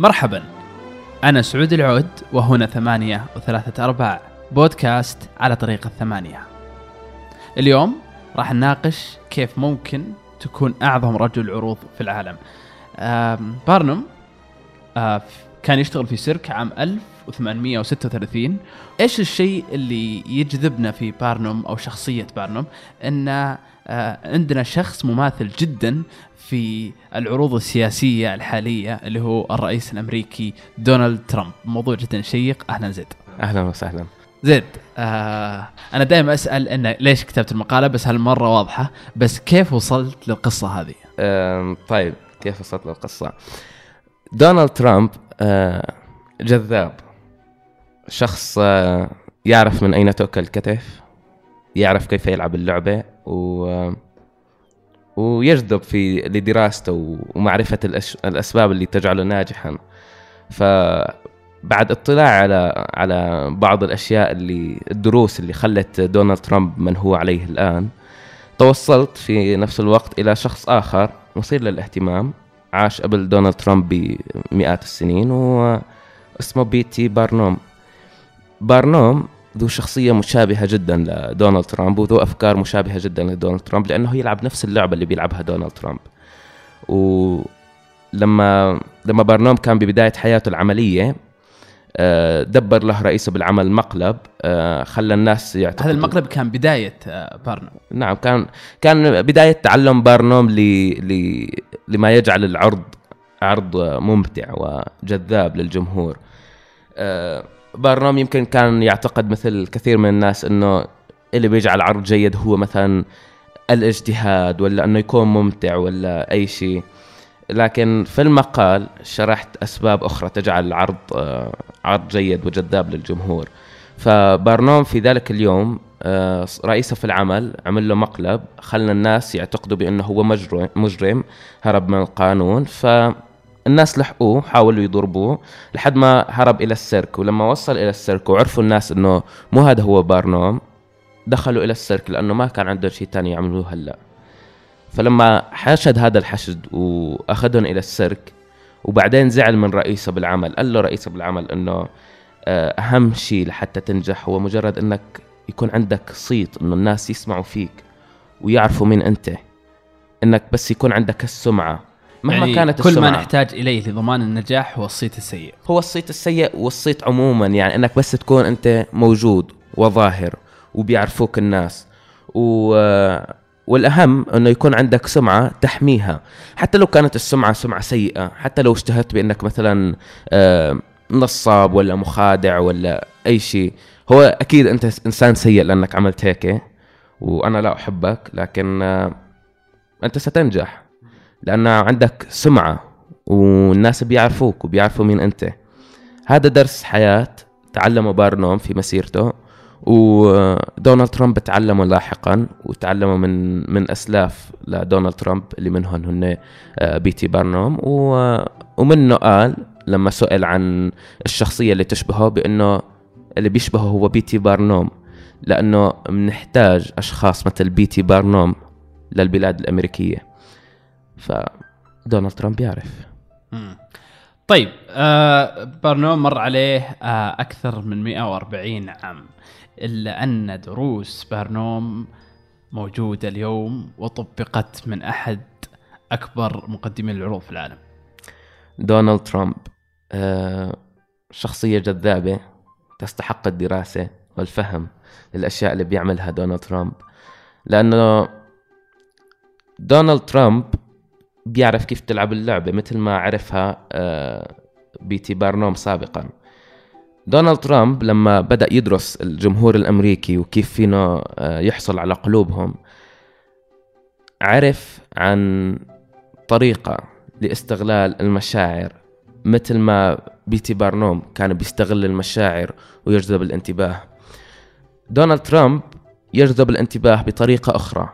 مرحبا. أنا سعود العود وهنا ثمانية وثلاثة أرباع. بودكاست على طريق الثمانية. اليوم راح نناقش كيف ممكن تكون أعظم رجل عروض في العالم. بارنوم آه، كان يشتغل في سيرك عام 1836 إيش الشيء اللي يجذبنا في بارنوم أو شخصية بارنوم؟ إن آه، عندنا شخص مماثل جدا في العروض السياسية الحالية اللي هو الرئيس الأمريكي دونالد ترامب. موضوع جدا شيق. أهلا زيد. أهلا وسهلا. زيد آه أنا دائما أسأل انه ليش كتبت المقالة؟ بس هالمرة واضحة. بس كيف وصلت للقصة هذه؟ طيب كيف وصلت للقصة؟ دونالد ترامب جذاب شخص آه، يعرف من أين تؤكل الكتف يعرف كيف يلعب اللعبة و ويجذب في لدراسته ومعرفة. الأسباب اللي تجعله ناجحا فبعد اطلاع على على بعض الأشياء اللي الدروس اللي خلت دونالد ترامب من هو عليه الآن توصلت في نفس الوقت إلى شخص آخر مثير للاهتمام عاش قبل دونالد ترامب بمئات السنين واسمه بيتي بارنوم. بارنوم ذو شخصية مشابهة جدا لدونالد ترامب وذو أفكار مشابهة جدا لدونالد ترامب لأنه يلعب نفس اللعبة اللي بيلعبها دونالد ترامب. ولما لما بارنوم كان ببداية حياته العملية دبر له رئيسه بالعمل مقلب آه، خلى الناس يعتقدوا هذا المقلب كان بداية آه بارنوم. نعم كان كان بداية تعلم بارنوم ل... ل... لما يجعل العرض عرض ممتع وجذاب للجمهور. آه، بارنوم يمكن كان يعتقد مثل كثير من الناس إنه اللي بيجعل عرض جيد هو مثلا الإجتهاد ولا إنه يكون ممتع ولا أي شيء. لكن في المقال شرحت أسباب أخرى تجعل العرض آه، عرض جيد وجذاب للجمهور. فبارنوم في ذلك اليوم آه، رئيسه في العمل عمل له مقلب خلى الناس يعتقدوا بأنه هو مجرم هرب من القانون. فالناس لحقوه حاولوا يضربوه لحد ما هرب إلى السيرك. ولما وصل إلى السيرك وعرفوا الناس إنه مو هذا هو بارنوم دخلوا إلى السيرك لأنه ما كان عندهم شيء ثاني يعملوه هلأ. فلما حشد هذا الحشد وأخذهم إلى السيرك وبعدين زعل من رئيسه بالعمل قال له رئيسه بالعمل إنه آه، أهم شيء لحتى تنجح هو مجرد إنك يكون عندك صيت إنه الناس يسمعوا فيك ويعرفوا مين أنت إنك بس يكون عندك السمعة. مهما يعني كانت كل السمعة. ما نحتاج إليه لضمان النجاح هو الصيت السيء. هو الصيت السيء والصيت عموما يعني إنك بس تكون أنت موجود وظاهر وبيعرفوك الناس. و والأهم أنه يكون عندك سمعة تحميها. حتى لو كانت السمعة سمعة سيئة حتى لو اشتهرت بأنك مثلا آه، نصاب ولا مخادع ولا أي شيء هو أكيد أنت إنسان سيء لأنك عملت هيك وأنا لا أحبك لكن آه، أنت ستنجح. لأن عندك سمعة والناس بيعرفوك وبيعرفوا مين أنت. هذا درس حياة تعلمه بارنوم في مسيرته. ودونالد ترامب تعلمه لاحقا وتعلمه من من أسلاف لدونالد ترامب اللي منهم هن آه، بيتي بارنوم. ومنه قال لما سئل عن الشخصية اللي تشبهه بأنه اللي بيشبهه هو بيتي بارنوم لأنه بنحتاج أشخاص مثل بيتي بارنوم للبلاد الأمريكية. فدونالد ترامب يعرف. طيب آه بارنوم مر عليه آه أكثر من 140 عام. إلا أن دروس بارنوم موجودة اليوم وطبقت من أحد أكبر مقدمين العروض في العالم. دونالد ترامب آه، شخصية جذابة تستحق الدراسة والفهم للأشياء اللي بيعملها دونالد ترامب. لأنه دونالد ترامب بيعرف كيف تلعب اللعبة مثل ما عرفها آه، بيتي بارنوم سابقا. دونالد ترامب لما بدأ يدرس الجمهور الأمريكي وكيف فينا آه، يحصل على قلوبهم عرف عن طريقة لاستغلال المشاعر. مثل ما بيتي بارنوم كان بيستغل المشاعر ويجذب الانتباه. دونالد ترامب يجذب الانتباه بطريقة أخرى.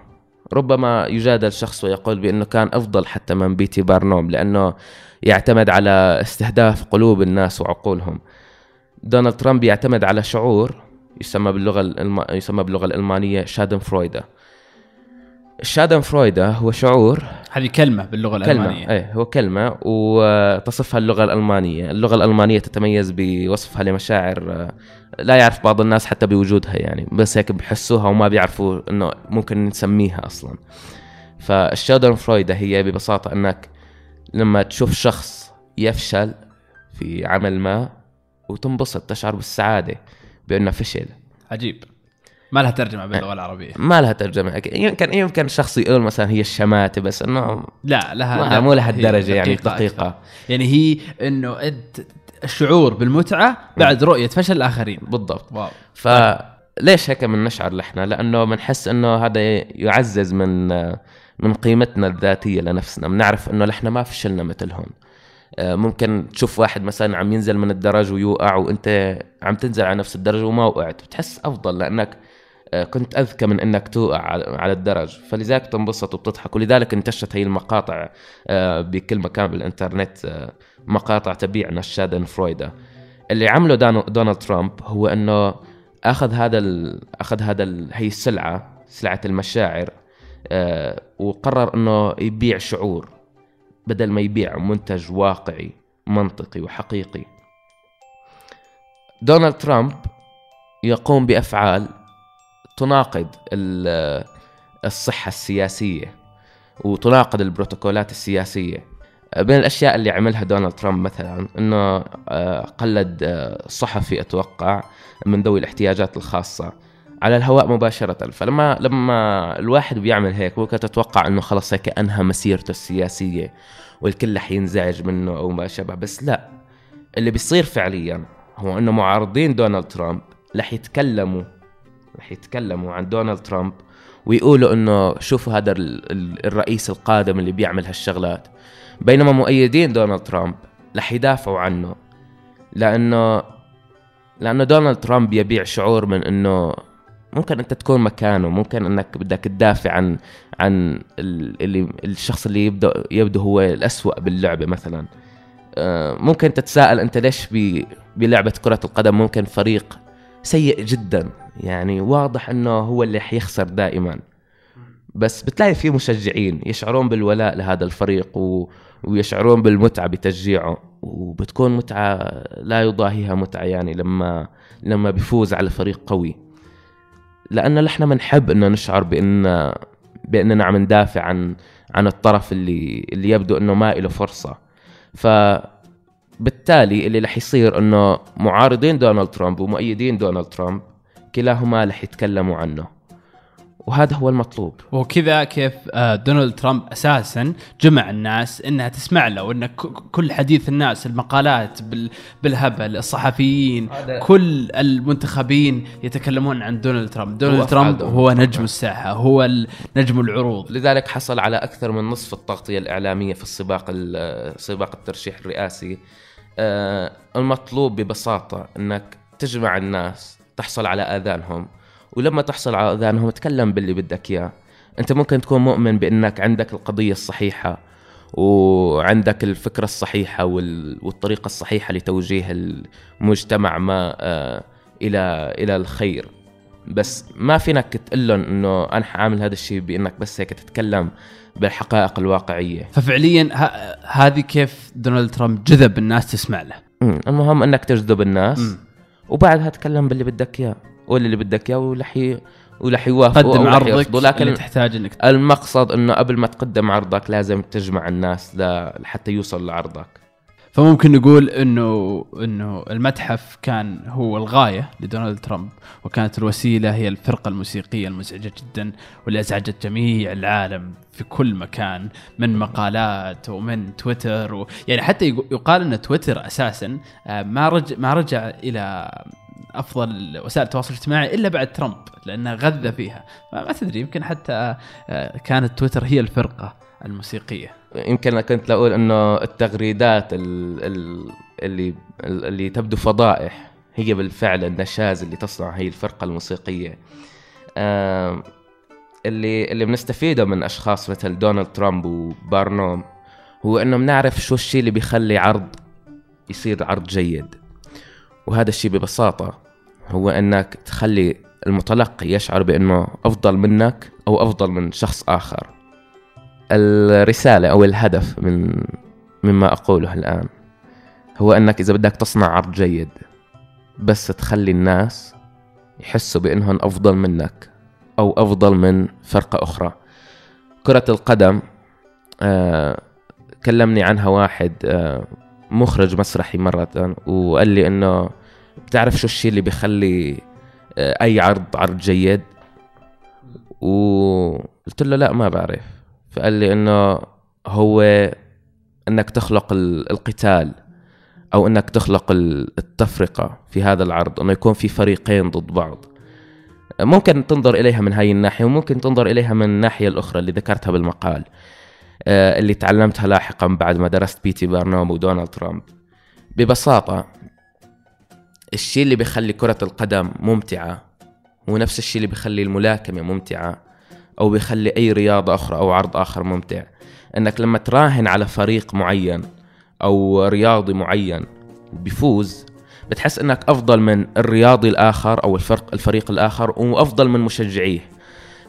ربما يجادل شخص ويقول بأنه كان أفضل حتى من بيتي بارنوم لأنه يعتمد على استهداف قلوب الناس وعقولهم. دونالد ترامب يعتمد على شعور يسمى باللغة. يسمى باللغة الألمانية شادن فرويدا الشادن فرويدا هو شعور هذه كلمة باللغة كلمة الألمانية. إيه هو كلمة وتصفها اللغة الألمانية. اللغة الألمانية تتميز بوصفها لمشاعر آه، لا يعرف بعض الناس حتى بوجودها يعني بس هيك بحسوها وما بيعرفوا إنه ممكن نسميها أصلا. فالشادن فرويد هي ببساطة إنك لما تشوف شخص يفشل في عمل ما وتنبسط تشعر بالسعادة بأنه فشل. عجيب. ما لها ترجمة باللغة العربية. ما لها ترجمة. يمكن يمكن شخص يقول مثلا هي الشماتة بس إنه لا لها ما- لا، مو هي لهالدرجة يعني دقيقة دقيقة. أكثر. يعني هي إنه انت الشعور بالمتعة بعد رؤية فشل الآخرين. بالضبط. واو. فليش هيك بنشعر نحن؟ لأنه بنحس إنه هذا يعزز من من قيمتنا الذاتية لنفسنا، بنعرف إنه نحن ما فشلنا مثلهم. آه، ممكن تشوف واحد مثلا عم ينزل من الدرج ويوقع وانت عم تنزل على نفس الدرج وما وقعت، بتحس أفضل لأنك آه، كنت أذكى من إنك توقع على الدرج، فلذلك تنبسط وبتضحك ولذلك انتشرت هي المقاطع آه، بكل مكان بالإنترنت مقاطع تبيع نشادا فرويدا. اللي عمله دونالد ترامب هو إنه أخذ هذا ال... أخذ هذا ال... هي السلعة سلعة المشاعر وقرر إنه يبيع شعور بدل ما يبيع منتج واقعي منطقي وحقيقي. دونالد ترامب يقوم بأفعال تناقض ال- الصحة السياسية وتناقض البروتوكولات السياسية. بين الأشياء اللي عملها دونالد ترامب مثلا إنه آه، قلد آه، صحفي أتوقع من ذوي الاحتياجات الخاصة. على الهواء مباشرة. فلما لما الواحد بيعمل هيك ممكن تتوقع إنه خلص هيك أنهى مسيرته السياسية والكل رح ينزعج منه أو ما شابه بس لا اللي بيصير فعليا هو إنه معارضين دونالد ترامب رح يتكلموا رح يتكلموا عن دونالد ترامب ويقولوا إنه شوفوا هذا ال- ال- الرئيس القادم اللي بيعمل هالشغلات. بينما مؤيدين دونالد ترامب رح يدافعوا عنه لأنه لأنه دونالد ترامب يبيع شعور من إنه ممكن أنت تكون مكانه ممكن أنك بدك تدافع عن عن ال- اللي الشخص اللي يبدأ يبدو هو الأسوأ باللعبة مثلا. آه، ممكن تتساءل أنت ليش بلعبة كرة القدم؟ ممكن فريق سيء جدا. يعني واضح إنه هو اللي حيخسر دائما. بس بتلاقي في مشجعين يشعرون بالولاء لهذا الفريق و... ويشعرون بالمتعة بتشجيعه. وبتكون متعة لا يضاهيها متعة يعني لما لما بيفوز على فريق قوي. لأن نحن بنحب إنه نشعر بأن بأننا عم ندافع عن عن الطرف اللي اللي يبدو إنه ما له فرصة. فبالتالي اللي رح يصير إنه معارضين دونالد ترامب ومؤيدين دونالد ترامب كلاهما رح يتكلموا عنه. وهذا هو المطلوب. وكذا كيف آه، دونالد ترامب أساسا جمع الناس إنها تسمع له وإن ك- كل حديث الناس المقالات بال- بالهبل الصحفيين كل المنتخبين يتكلمون عن دونالد ترامب. دونالد ترامب هو ترامب. نجم الساحة هو ال- نجم العروض. لذلك حصل على أكثر من نصف التغطية الإعلامية في السباق ال- سباق الترشيح الرئاسي. آه، المطلوب ببساطة إنك تجمع الناس تحصل على آذانهم ولما تحصل على اذانهم تكلم باللي بدك إياه. أنت ممكن تكون مؤمن بأنك عندك القضية الصحيحة وعندك الفكرة الصحيحة وال- والطريقة الصحيحة لتوجيه المجتمع ما آه، إلى إلى الخير. بس ما فينك تقول لهم إنه أنا حاعمل هذا الشيء بأنك بس هيك تتكلم بالحقائق الواقعية. ففعليا ه- هذه كيف دونالد ترامب جذب الناس تسمع له. المهم إنك تجذب الناس مم. وبعدها تكلم باللي بدك إياه. قول اللي بدك إياه ورح ي... ورح يوافقوا قدم عرضك يرفضوا اللي لكن تحتاج إنك المقصد إنه قبل ما تقدم عرضك لازم تجمع الناس. لحتى يوصل لعرضك فممكن نقول إنه إنه المتحف كان هو الغاية لدونالد ترامب وكانت الوسيلة هي الفرقة الموسيقية المزعجة جدا واللي ازعجت جميع العالم في كل مكان من مقالات ومن تويتر و يعني حتى يقال إن تويتر أساسا آه، ما رجع ما رجع إلى أفضل وسائل التواصل الاجتماعي إلا بعد ترامب لأنه غذى فيها. فما تدري يمكن حتى آه، كانت تويتر هي الفرقة الموسيقية. يمكن أنا كنت لأقول إنه التغريدات ال... ال... اللي اللي تبدو فضائح هي بالفعل النشاز اللي تصنع هي الفرقة الموسيقية. اللي اللي بنستفيده من أشخاص مثل دونالد ترامب وبارنوم هو إنه بنعرف شو الشيء اللي بيخلي عرض يصير عرض جيد. وهذا الشيء ببساطة هو أنك تخلي المتلقي يشعر بأنه أفضل منك أو أفضل من شخص آخر. الرسالة أو الهدف من مما أقوله الآن هو أنك إذا بدك تصنع عرض جيد بس تخلي الناس يحسوا بأنهم أفضل منك أو أفضل من فرقة أخرى. كرة القدم آه كلمني عنها واحد آه مخرج مسرحي مرة وقال لي إنه بتعرف شو الشيء اللي بيخلي آه أي عرض عرض جيد؟ وقلت له لا ما بعرف. فقال لي إنه هو إنك تخلق القتال أو إنك تخلق التفرقة في هذا العرض إنه يكون في فريقين ضد بعض. ممكن تنظر إليها من هاي الناحية وممكن تنظر إليها من الناحية الأخرى اللي ذكرتها بالمقال آه، اللي تعلمتها لاحقا بعد ما درست بيتي بارنوم ودونالد ترامب. ببساطة الشيء اللي بيخلي كرة القدم ممتعة هو نفس الشيء اللي بيخلي الملاكمة ممتعة أو بيخلي أي رياضة أخرى أو عرض آخر ممتع. إنك لما تراهن على فريق معين أو رياضي معين بيفوز بتحس إنك أفضل من الرياضي الآخر أو الفرق الفريق الآخر وأفضل من مشجعيه.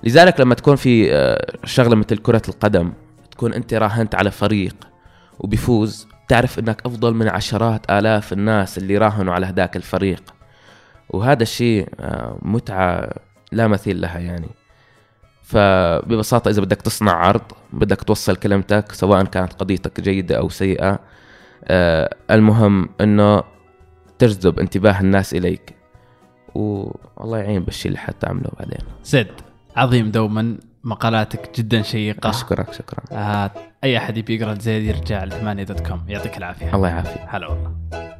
لذلك لما تكون في آه، شغلة مثل كرة القدم تكون أنت راهنت على فريق وبيفوز تعرف إنك أفضل من عشرات آلاف الناس اللي راهنوا على هذاك الفريق. وهذا الشيء آه، متعة لا مثيل لها يعني. فببساطة إذا بدك تصنع عرض بدك توصل كلمتك سواء كانت قضيتك جيدة أو سيئة آه المهم أنه تجذب انتباه الناس إليك. والله يعين بالشيء اللي حتعمله بعدين. زد عظيم دوما. مقالاتك جدا شيقة. أشكرك شكرا. آه أي أحد يبي يقرأ زيد يرجع ل 8 دوت كوم. يعطيك العافية. الله يعافيك. هلا والله.